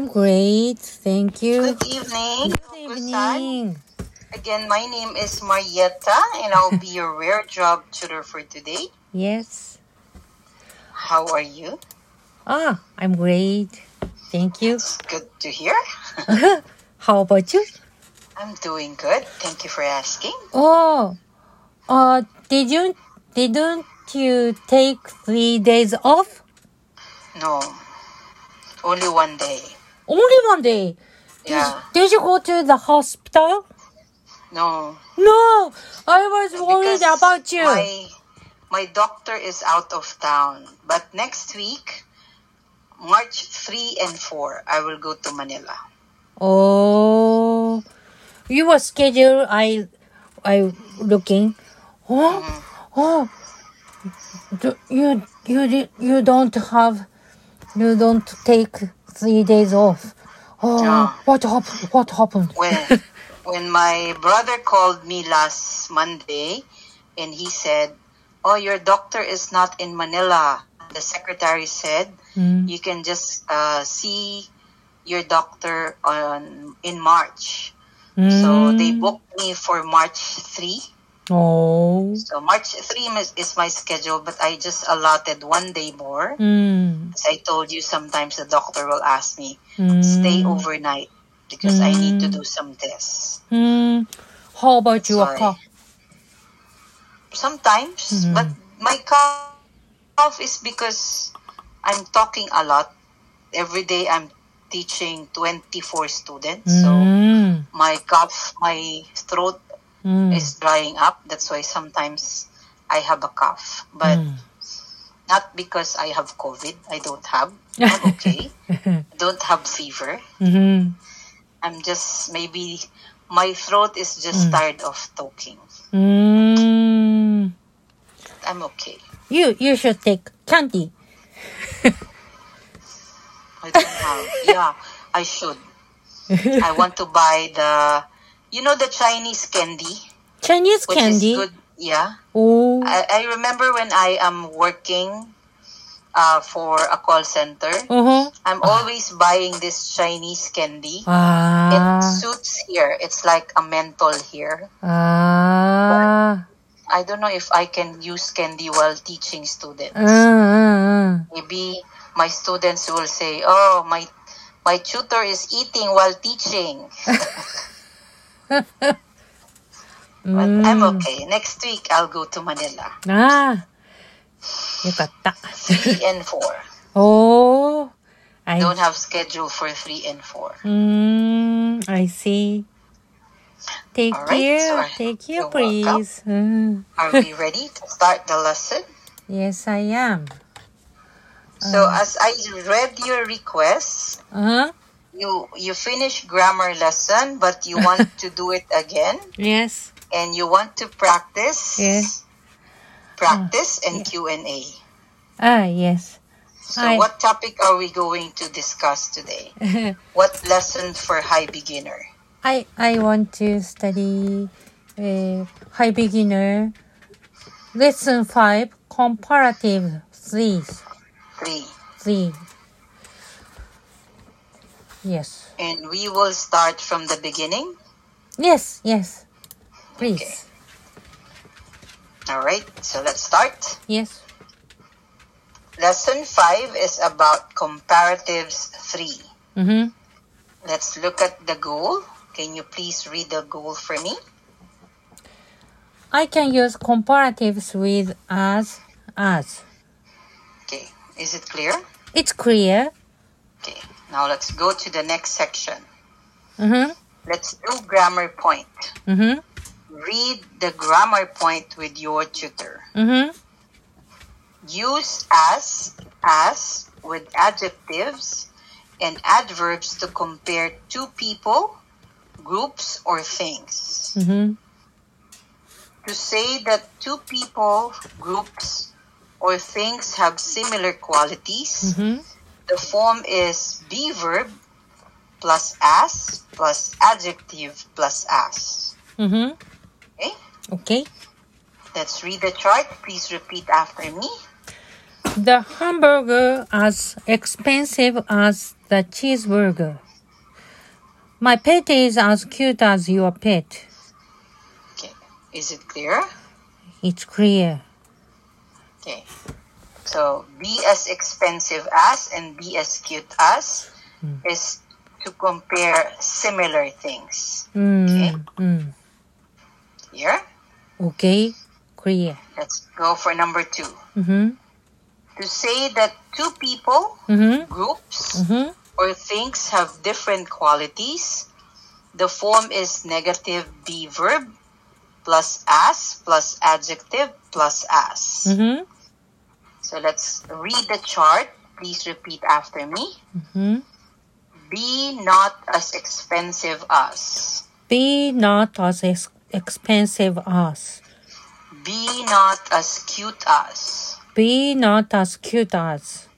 I'm great. Thank you. Good evening. Good evening. Again, my name is Marietta, and I'll be your RareJob tutor for today. Yes. How are you? Ah, I'm great. Thank you. It's good to hear. How about you? I'm doing good. Thank you for asking. Oh, uh, did you didn't you take three days off? No, only one day. Only one day. Did, Yeah. did you go to the hospital? No. No, I was worried because about you. My, my doctor is out of town. But next week, March 3 and 4, I will go to Manila. Oh, you were scheduled. I, I looking. Oh, oh. Do, you you you don't have, you don't take three days off. Oh, No. what happened? What happened? when when my brother called me last Monday and he said, "Oh, your doctor is not in Manila." The secretary said, Mm. "You can just uh, see your doctor on in March." So they Mm. booked me for March 3. Oh. So March 3 is- is my schedule, but I just allotted one day more. Mm. As I told you, sometimes the doctor will ask me, Mm. stay overnight because I need to Mm. do some tests. Mm. How about you, Sorry. cough? Sometimes, Mhm. but my cough is because I'm talking a lot. Every day I'm teaching 24 students. So Mm. my cough, my throat Mm. is drying up. That's why sometimes I have a cough. But Mm. not because I have COVID. I don't have. I'm okay. don't have fever. Mhm. I'm just maybe my throat is just Mm. tired of talking. Mm. I'm okay. You you should take candy. I don't have. Yeah, I should. I want to buy the, you know, the Chinese candy, Chinese which candy. is good. Yeah, Oh. I, I remember when I am working uh, for a call center, Uh-huh. I'm always buying this Chinese candy. It Ah. suits here. It's like a menthol here. Ah. I don't know if I can use candy while teaching students. Uh, Maybe my students will say, "Oh, my my tutor is eating while teaching." uh. But Mm. I'm okay. Next week I'll go to Manila. ああ。よかった。 Three and four. おー。I, Don't have schedule for three and four. mm, I see. Take All right, care. so Take care, you're welcome. please. Mm. Are we ready to start the lesson? Yes, I am. So as I read your request, Uh-huh. you you finish grammar lesson, but you want to do it again, Yes. and you want to practice. Yes. Practice and yeah. Q and A. Ah, yes. So what topic are we going to discuss today? What lesson for high beginner? I I want to study uh, high beginner lesson five comparative three Three. three. Yes. And we will start from the beginning. Yes. Yes. Please. Okay. All right, so let's start. Yes. Lesson 5 is about comparatives 3. Mm-hmm. Let's look at the goal. Can you please read the goal for me? I can use comparatives with as as. Okay, is it clear? It's clear. Okay, now let's go to the next section. Mm-hmm. Let's do grammar point. Mm-hmm. Read the grammar point with your tutor. Mm-hmm. Use as, as with adjectives and adverbs to compare two people, groups, or things. Mm-hmm. To say that two people, groups, or things have similar qualities, Mm-hmm. The form is be verb plus as plus adjective plus as. Mm-hmm. Okay? Okay. Let's read the chart. Please repeat after me. The hamburger as expensive as the cheeseburger. My pet is as cute as your pet. Okay. Is it clear? It's clear. Okay. So be as expensive as and be as cute as is to compare similar things. Mm, mm. Here, Okay, clear. let's go for number two. Mm-hmm. To say that two people, Mm-hmm. groups, Mm-hmm. or things have different qualities, the form is negative be verb plus as plus adjective plus as. Mm-hmm. So let's read the chart. Please repeat after me. Mm-hmm. Be not as expensive as. Be not as ex- expensive as. Be not as cute as. Be not as cute as.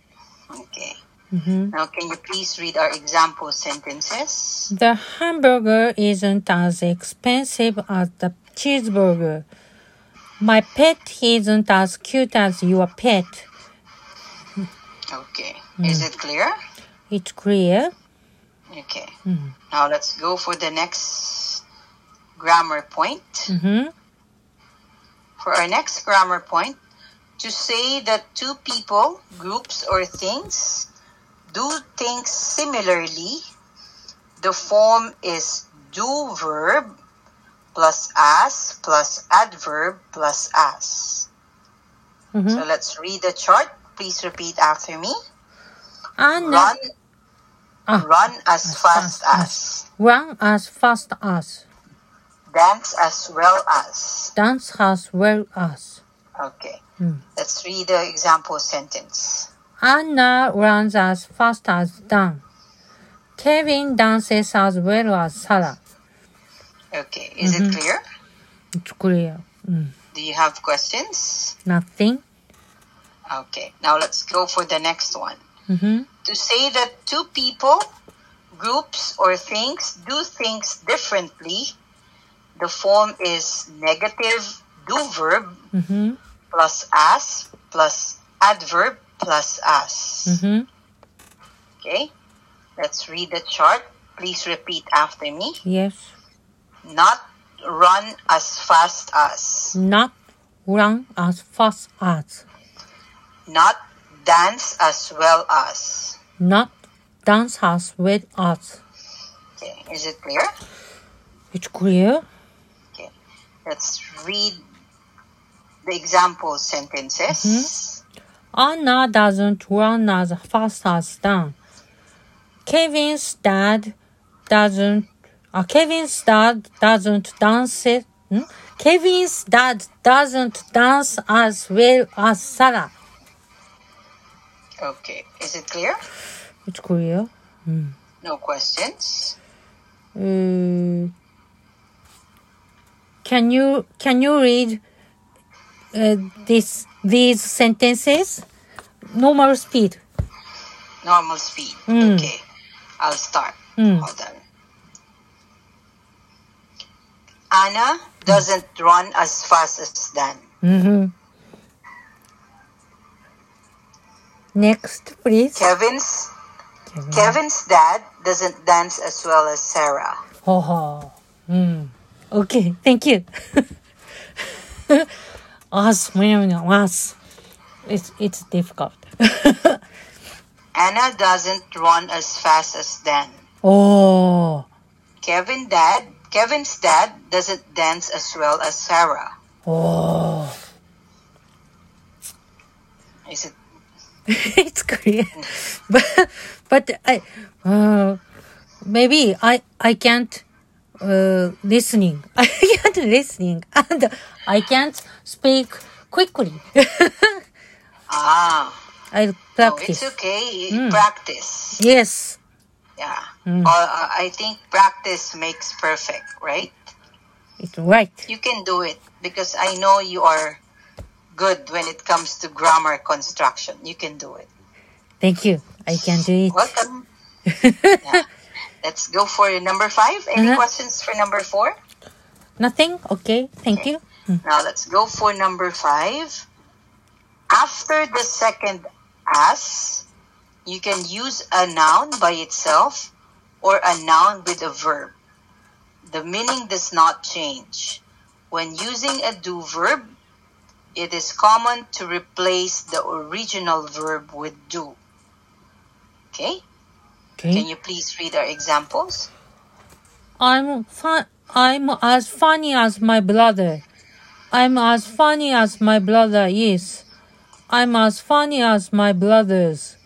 Okay. Mm-hmm. Now, can you please read our example sentences? The hamburger isn't as expensive as the cheeseburger. My pet isn't as cute as your pet. Okay. Is it clear? It's clear. Okay. Mhm. Now, let's go for the next grammar point. Mm-hmm. For our next grammar point, to say that two people, groups, or things do things similarly, the form is do verb plus as plus adverb plus as. Mm-hmm. So let's read the chart. Please repeat after me. And Run, Ah, run as as fast fast as. run as fast as. Dance as well as. Dance as well as. Okay. Hmm. Let's read the example sentence. Anna runs as fast as Dan. Kevin dances as well as Sarah. Okay. Is Mhm. it clear? It's clear. Mm. Do you have questions? Nothing. Okay. Now let's go for the next one. Mm-hmm. To say that two people, groups, or things do things differently, the form is negative do verb Mm-hmm. plus as plus adverb plus as. Mm-hmm. Okay? Let's read the chart. Please repeat after me. Yes. Not run as fast as. Not run as fast as. Not dance as well as. Not dance as well as. Okay, is it clear? It's clear. Okay. Let's read the example sentences. Mm-hmm. Anna doesn't run as fast as Dan. Kevin's dad doesn't. Uh, Kevin's dad doesn't dance. It, hmm? Kevin's dad doesn't dance as well as Sarah. Okay, is it clear? It's clear. No questions? Uh, can you can you read uh, this these sentences? Normal speed. Normal speed. Mm. Okay, I'll start. Mm. Hold on. Anna doesn't run as fast as Dan. Mm-hmm. Next, please. Kevin's Kevin. Kevin's dad doesn't dance as well as Sarah. Ho. Mm. Okay, thank you. us, us. It's it's difficult. Anna doesn't run as fast as Dan. oh, Kevin dad Kevin's dad doesn't dance as well as Sarah. oh. Is it it's Korean, but but I uh, maybe I I can't uh, listening. I can't listening, and I can't speak quickly. ah? I practice. it's okay. Mm. Practice. Yes. Yeah. Mm. Uh, I think practice makes perfect, right? It's right. You can do it because I know you are good when it comes to grammar construction. You can do it. Thank you. I can do it. Welcome. Yeah. Let's go for number five. Any Uh-huh. questions for number four? Nothing? Okay. Thank you. Now let's go for number five. after the second as, you can use a noun by itself or a noun with a verb. The meaning does not change. When using a do verb, it is common to replace the original verb with do. Okay? Okay. Can you please read our examples? I'm fun. I'm as funny as my brother. I'm as funny as my brother is. I'm as funny as my brothers.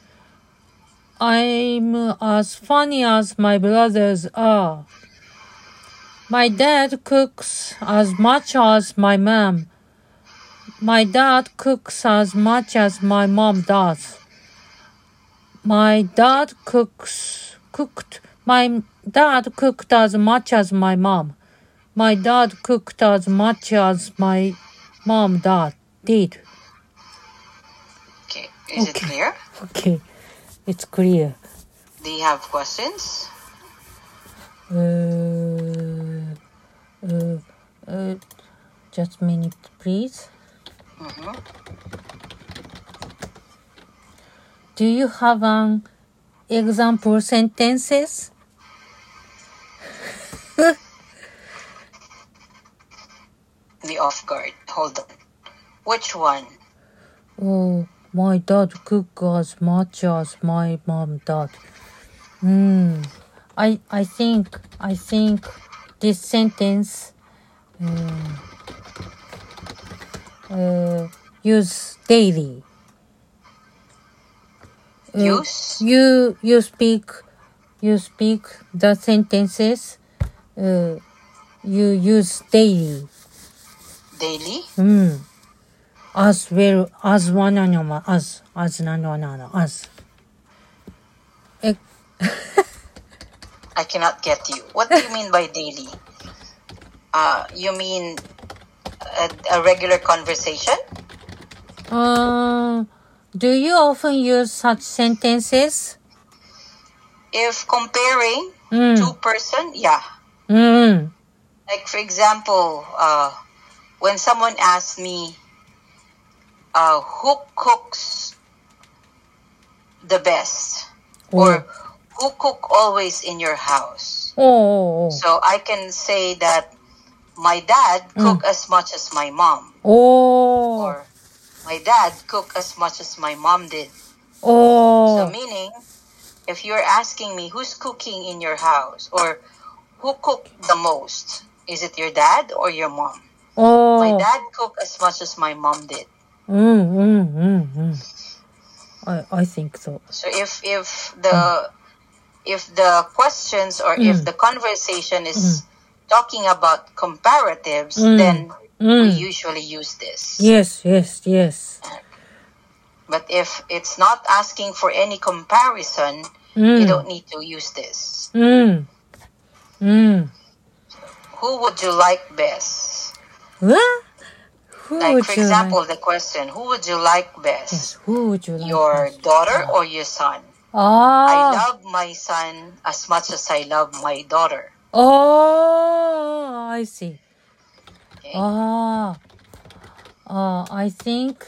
I'm as funny as my brothers are. My dad cooks as much as my mom. My dad cooks as much as my mom does. My dad cooks cooked my dad cooked as much as my mom. My dad cooked as much as my mom dad did. Okay. Is it Okay. clear? Okay, it's clear. Do you have questions? Uh, uh, uh, just a minute, please. hmm Do you have an example sentences? the off guard. Hold on. Which one? Oh, my dad cook as much as my mom dad. Hmm. I I think I think this sentence uh, uh, use daily. Uh, Use? You you speak you speak the sentences. Uh, you use daily. Daily? Hmm. As well as one animal as as no no no no as. I cannot get you. What do you mean by daily? Uh, you mean a, a regular conversation? Uh, do you often use such sentences? If comparing Mm. two person, yeah. Mm. Like for example, uh, when someone asks me, uh, who cooks the best, or who cook always in your house? Oh, oh, So I can say that my dad cook as much as my mom, oh, or my dad cook as much as my mom did. oh, So meaning, if you're asking me who's cooking in your house or who cooked the most, is it your dad or your mom? oh, My dad cooked as much as my mom did. Mm, mm, mm, mm. I I think so. So if if the if the questions or if the conversation is talking about comparatives, Mm. then we Mm. usually use this. Yes, yes, yes. But if it's not asking for any comparison, you Mm, don't need to use this. mm, mm. Who would you like best? What? Who Like for example, like? the question, who would you like Yes, best? who would you like? Your best? daughter or your son? I Ah, love my son as much as I love my daughter. oh, I see. Okay? Ah, ah, I think.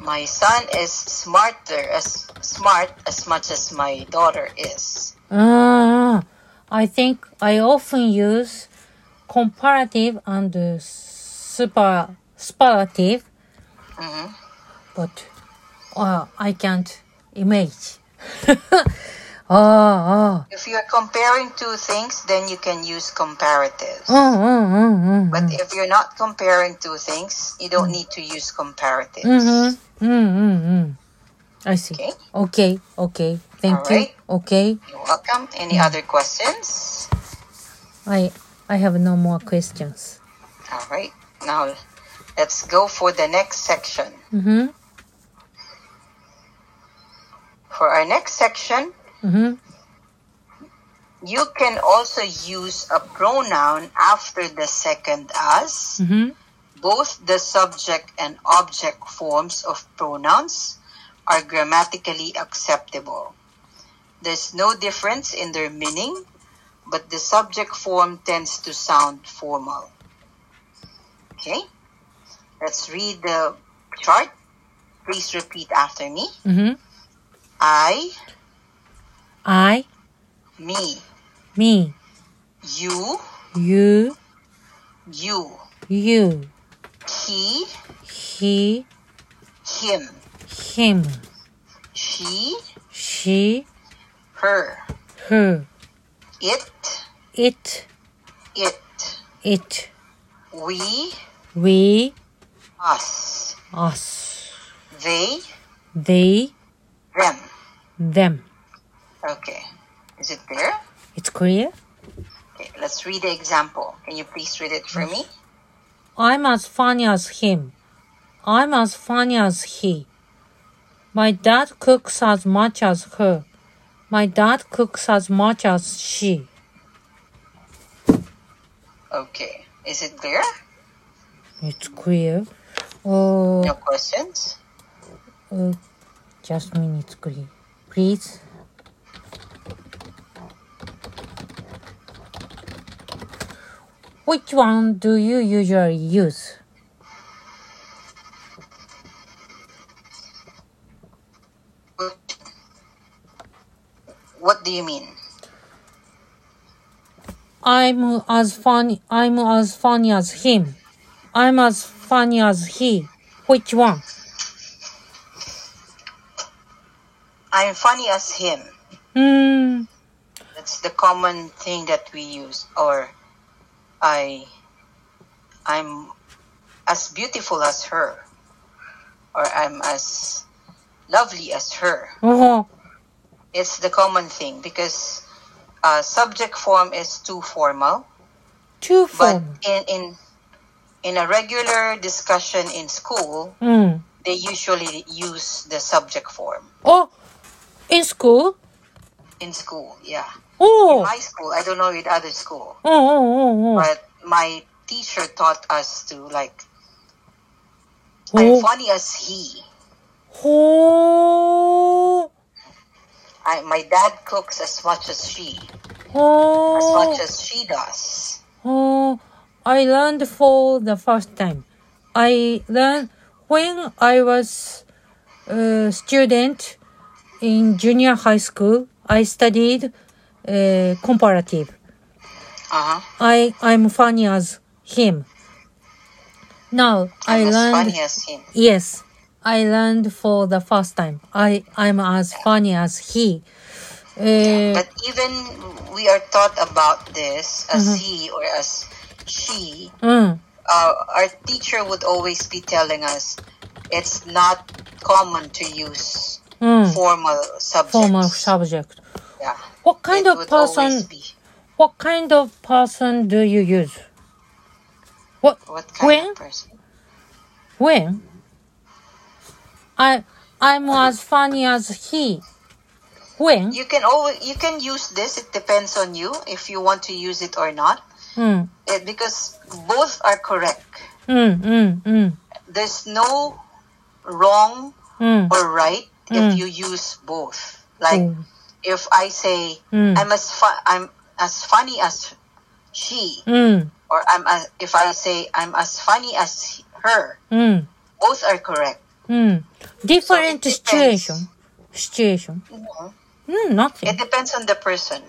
My son is smarter as smart as much as my daughter is. Ah, I think I often use comparative and uh, super superlative, hmm but uh, I can't image. ah, ah, If you're comparing two things, then you can use comparatives. mm, mm, mm, mm, But if you're not comparing two things, you don't need to use comparatives. mm-hmm, mm, mm, mm. I see. Okay. Okay, okay. Thank All right. you. Okay, You're welcome. Any other questions? I I have no more questions. All right. Now, let's go for the next section. Mm-hmm. For our next section, Mm-hmm. you can also use a pronoun after the second as. Mm-hmm. Both the subject and object forms of pronouns are grammatically acceptable. There's no difference in their meaning, but the subject form tends to sound formal. Okay? Let's read the chart. Please repeat after me. Mm-hmm. I, I, me, me, you, you, you, you, he, he, him, him, she, she, her, her, it, it, it, it, we, we, us, us, they, they, them. them. Okay. Is it there? It's clear? Okay, let's read the example. Can you please read it for me? I'm as funny as him. I'm as funny as he. My dad cooks as much as her. My dad cooks as much as she. Okay. Is it clear? It's clear. Oh, No questions? uh, just a minute, clear. Please. Which one do you usually use? What do you mean? I'm as funny. I'm as funny as him. I'm as funny as he. Which one? I'm funny as him. Hmm. That's the common thing that we use. Or I I'm as beautiful as her. Or I'm as lovely as her. Oh. It's the common thing because uh, subject form is too formal. Two But in in in a regular discussion in school, Hmm. they usually use the subject form Oh. In school. in school. Yeah, Oh. high school. I don't know with other school, Oh. Oh. Oh. Oh. but my teacher taught us to like. I'm Oh. funny as he. Oh. I, my dad cooks as much as she, Oh. as Oh. much as she does. Oh, I learned for the first time. I learned when I was a student in junior high school. I studied uh, comparative. Uh huh. I I'm funny as him. Now I I'm as learned funny as him. yes. I learned for the first time. I I'm as funny as he. Uh, But even we are taught about this as Mhm. he or as she. mm, uh, our teacher would always be telling us it's not common to use mm, formal subjects. formal subject. Yeah. What kind it of person? What kind of person do you use? What What kind When? of person? when? I I'm as funny as he. When? You can always you can use this. It depends on you if you want to use it or not. Mm, It, because both are correct. mm, mm, mm, There's no wrong mm, or right if you use both. Like mm, if I say I'm as fu- I'm as funny as she, or I'm as if I say I'm as funny as her, mm, both are correct. mm. Different So it situation. Situation. Mhm. Mm, nothing. It depends on the person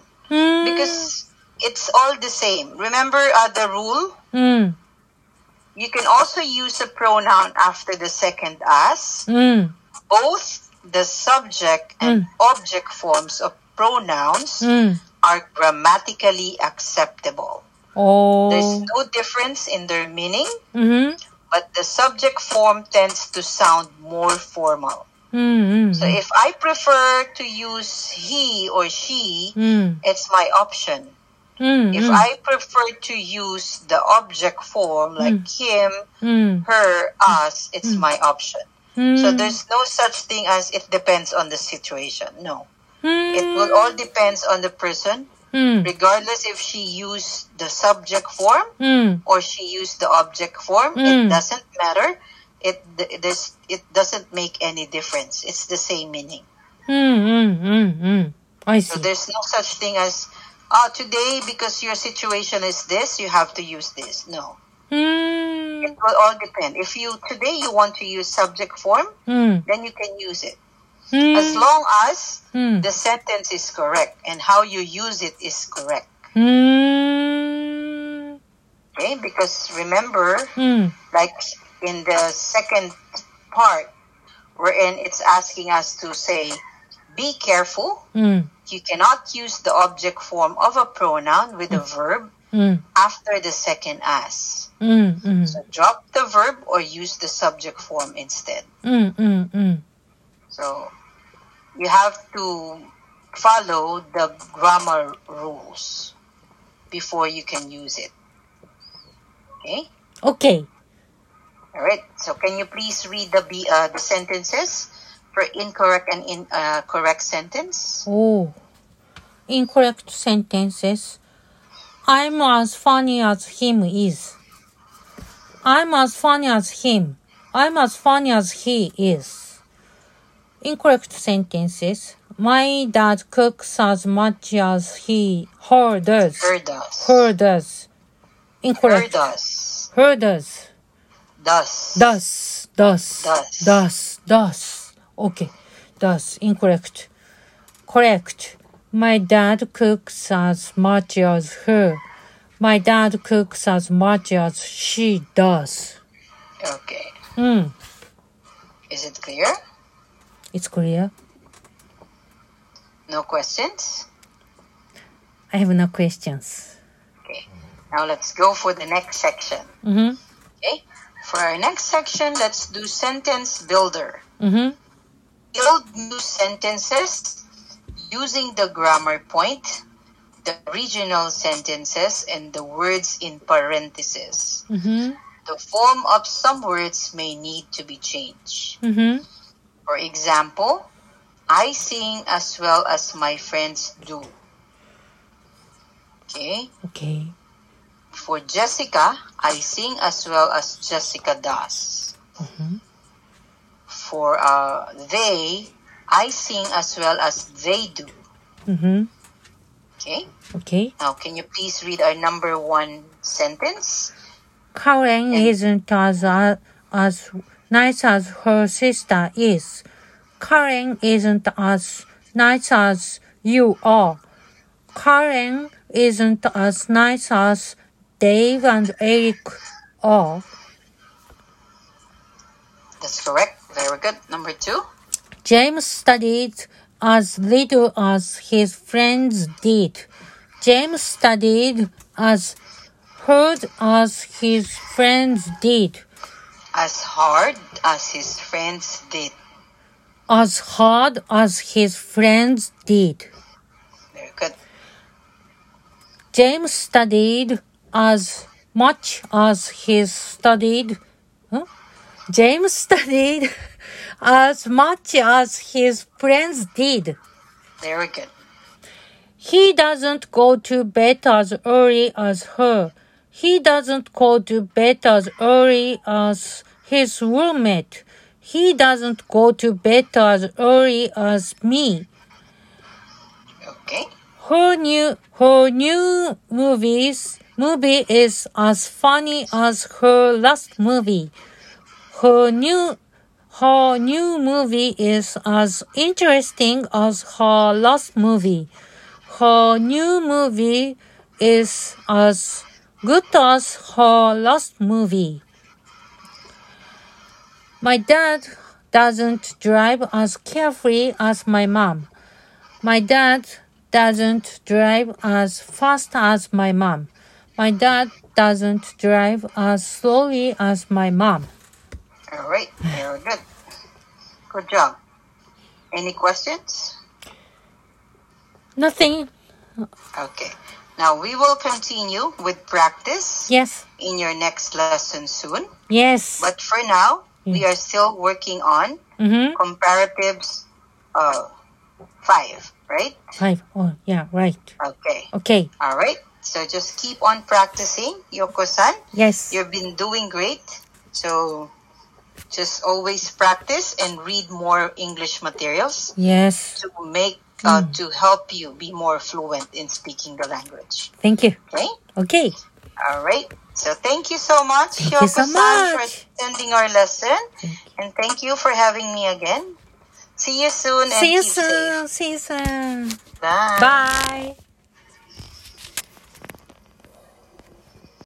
because it's all the same. Remember uh, the rule? mm, You can also use a pronoun after the second as. mm, Both the subject and object forms of pronouns mm. are grammatically acceptable. Oh. There's no difference in their meaning, Mm-hmm. but the subject form tends to sound more formal. Mm, mm, So if I prefer to use he or she, mm, it's my option. Mm, If mm, I prefer to use the object form like him, mm, her, us, it's my option. mm, So there's no such thing as it depends on the situation. No. mm, It will all depends on the person, mm, regardless if she used the subject form mm, or she used the object form. Mm. It doesn't matter. It th- this it doesn't make any difference. It's the same meaning. mm, mm, mm, mm. I see. So there's no such thing as uh, today because your situation is this, you have to use this. No. Mm. It will all depend. If you today you want to use subject form, mm. then you can use it. Mm. As long as hmm. the sentence is correct and how you use it is correct. Hmm. Okay, because remember, hmm. like in the second part, wherein it's asking us to say be careful. Mm. You cannot use the object form of a pronoun with a verb mm. after the second as. Mm, so drop the verb or use the subject form instead. Hmm, hmm, so you have to follow the grammar rules before you can use it. Okay? Okay. All right. So can you please read the uh, the sentences? For incorrect and in uh, correct sentence? おお。incorrect sentences. I'm as funny as him is. I'm as funny as him. I'm as funny as he is. Incorrect sentences. My dad cooks as much as he, her does. Her does. Her does. Incorrect. Her does. Her does. Does. Does. Does. Does. Does. Does. Okay. Does. Incorrect. Correct. My dad cooks as much as her. My dad cooks as much as she does. Okay. Hmm. Is it clear? It's clear. No questions? I have no questions. Okay. Now let's go for the next section. Mm-hmm. Okay. For our next section, let's do sentence builder. Mm-hmm. Build new sentences using the grammar point, the original sentences, and the words in parentheses. Mm-hmm. The form of some words may need to be changed. Mm-hmm. For example, I sing as well as my friends do. Okay. Okay. For Jessica, I sing as well as Jessica does. Mm-hmm. For uh, they, I sing as well as they do. Mm-hmm. Okay. Okay. Now, can you please read our number one sentence? Karen isn't as uh, as nice as her sister is. Karen isn't as nice as you are. Karen isn't as nice as Dave and Eric are. That's correct. Very good. Number two. James studied as little as his friends did. James studied as hard as his friends did. As hard as his friends did. As hard as his friends did. Very good. James studied as much as he studied. Huh? James studied as much as his friends did. Very good. He doesn't go to bed as early as her. He doesn't go to bed as early as his roommate. He doesn't go to bed as early as me. Okay. Her new her new movies movie is as funny as her last movie. Her new her new movie is as interesting as her last movie. Her new movie is as good as her last movie. My dad doesn't drive as carefully as my mom. My dad doesn't drive as fast as my mom. My dad doesn't drive as slowly as my mom. All right. Very good. Good job. Any questions? Nothing. Okay. Now we will continue with practice Yes. in your next lesson soon. Yes. But for now, we are still working on mm-hmm. comparatives uh, five, right? Five. Oh, yeah, right. Okay. Okay. All right. So just keep on practicing, Yoko-san. Yes. You've been doing great. So just always practice and read more English materials Yes. to make uh, to help you be more fluent in speaking the language. Thank you. Okay. Okay. All right. So thank you so much, Thank you so much. for attending our lesson. And thank you for having me again. See you soon and See you keep safe. soon. See you soon. Bye. Bye.